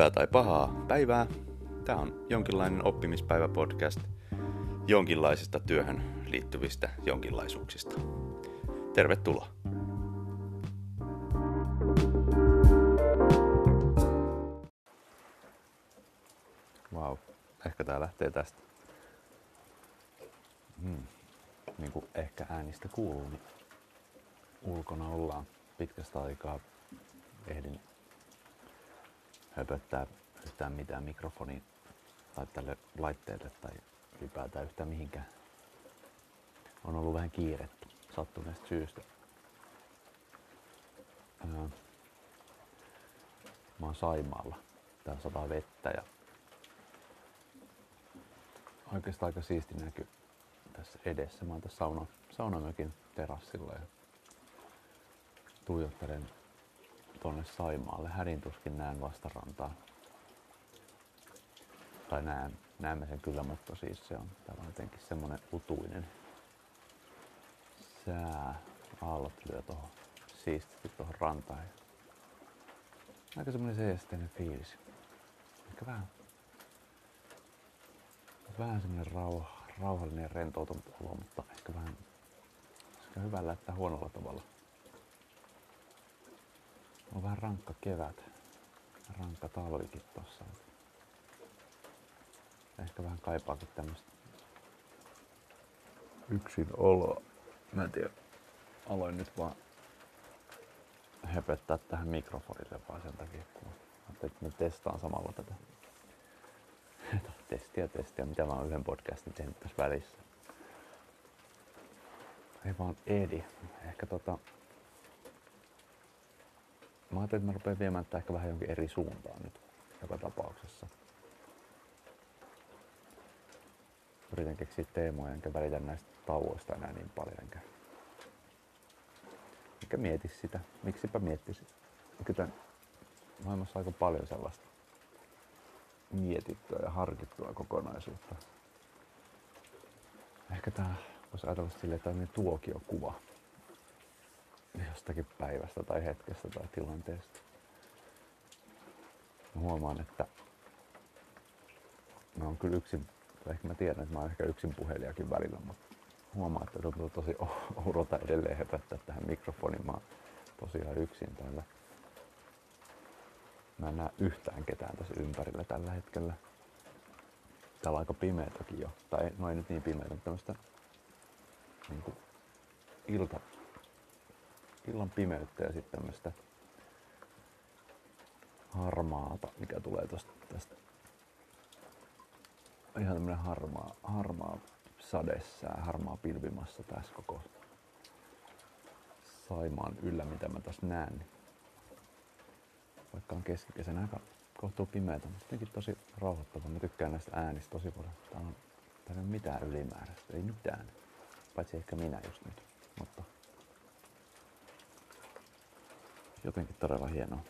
hyvää tai pahaa päivää. Tämä on jonkinlainen oppimispäivä-podcast jonkinlaisista työhön liittyvistä jonkinlaisuuksista. Tervetuloa. Vau, wow. ehkä tämä lähtee tästä. Hmm. Niin kuin ehkä äänistä kuuluu, niin ulkona ollaan pitkästä aikaa. Ehdin höpöttää yhtään mitään mikrofoniin tai tälle laitteelle tai ylipäätään yhtään mihinkään. On ollut vähän kiirettä sattuneesta syystä. Mä oon Saimaalla. Täällä sataa vettä ja oikeastaan aika siisti näky tässä edessä. Mä oon tässä sauna, saunamökin terassilla ja tuijottelen tuonne Saimaalle. Hädin tuskin näen vastarantaa. Tai näen, näemme sen kyllä, mutta siis se on, täällä on jotenkin semmonen utuinen sää. Aallot lyö tuohon siististi tuohon rantaan. Aika semmonen seesteinen fiilis. Ehkä vähän, vähän semmonen rauha, rauhallinen ja rentoutunut olo, mutta ehkä vähän ehkä hyvä lähtää huonolla tavalla on vähän rankka kevät, rankka talvikin tossa. Ehkä vähän kaipaakin tämmöstä yksin oloa. Mä en tiedä, aloin nyt vaan höpöttää tähän mikrofonille vaan sen takia, kun ajattelin, että mä testaan samalla tätä testiä, testiä, mitä mä oon yhden podcastin tehnyt tässä välissä. Ei vaan Edi. Ehkä tota, mä ajattelin, että mä rupean viemään tätä ehkä vähän jonkin eri suuntaan nyt joka tapauksessa. Yritän keksiä teemoja, enkä välitä näistä tauoista enää niin paljon, enkä, enkä mieti sitä. Miksipä miettisi? Kyllä maailmassa aika paljon sellaista mietittyä ja harkittua kokonaisuutta. Ehkä tää voisi ajatella silleen, että tämä on tuokiokuva jostakin päivästä tai hetkestä tai tilanteesta. Mä huomaan, että mä oon kyllä yksin, tai ehkä mä tiedän, että mä oon ehkä yksin puhelijakin välillä, mutta huomaan, että tuntuu tosi oudolta edelleen höpöttää tähän mikrofoniin. Mä oon tosiaan yksin täällä. Mä en näe yhtään ketään tässä ympärillä tällä hetkellä. Täällä on aika pimeätäkin jo. Tai no ei nyt niin pimeätä, mutta tämmöistä niin ilta, illan pimeyttä ja sitten tämmöistä harmaata, mikä tulee tosta, tästä. Ihan tämmönen harmaa, harmaa sadessää, harmaa pilvimassa tässä koko Saimaan yllä, mitä mä tässä näen. Niin vaikka on keskikesänä aika kohtuu pimeätä, mutta jotenkin tosi rauhoittava. Mä tykkään näistä äänistä tosi paljon. Tää on, tää ei ole mitään ylimääräistä, ei mitään. Paitsi ehkä minä just nyt. Mutta jotenkin todella hienoa.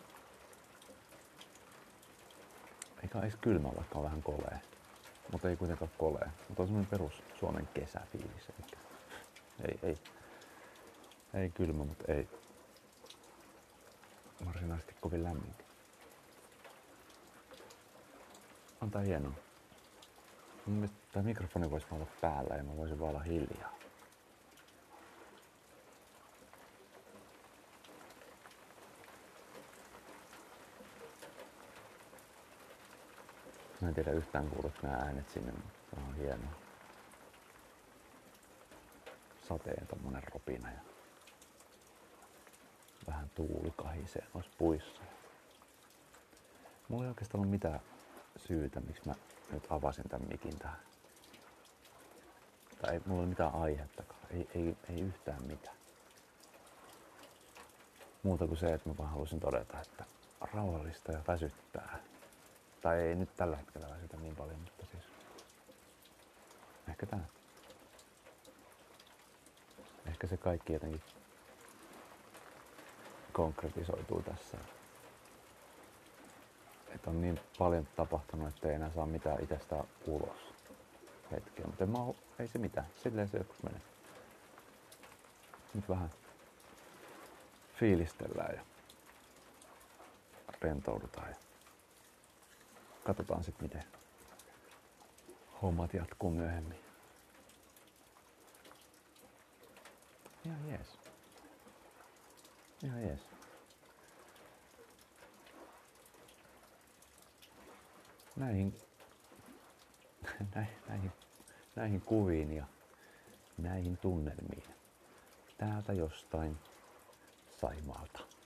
Eikä edes kylmä, vaikka on vähän kolea. Mutta ei kuitenkaan kolea. Mutta on semmoinen perus Suomen kesäfiilis. Eikä. Ei, ei, ei kylmä, mutta ei varsinaisesti kovin lämminkin. On tää hienoa. Mielestäni tämä mikrofoni voisi olla päällä ja mä voisin vaan olla hiljaa. Mä en tiedä yhtään kuulut nämä äänet sinne, mutta se on hienoa. Sateen tommonen ropina ja vähän tuuli kahisee noissa puissa. Mulla ei oikeastaan ollut mitään syytä, miksi mä nyt avasin tämän mikin tähän. Tai ei mulla ole mitään aihettakaan. Ei, ei, ei yhtään mitään. Muuta kuin se, että mä vaan halusin todeta, että rauhallista ja väsyttää tai ei nyt tällä hetkellä väsytä niin paljon, mutta siis ehkä tää. Ehkä se kaikki jotenkin konkretisoituu tässä. Että on niin paljon tapahtunut, että ei enää saa mitään itsestään ulos hetkeä. Mutta mä oo, ei se mitään. Silleen se joskus menee. Nyt vähän fiilistellään ja rentoudutaan. Ja katsotaan sitten miten hommat jatkuu myöhemmin. Ihan jees. Ihan jees. Näihin, näihin, näihin kuviin ja näihin tunnelmiin täältä jostain Saimaalta.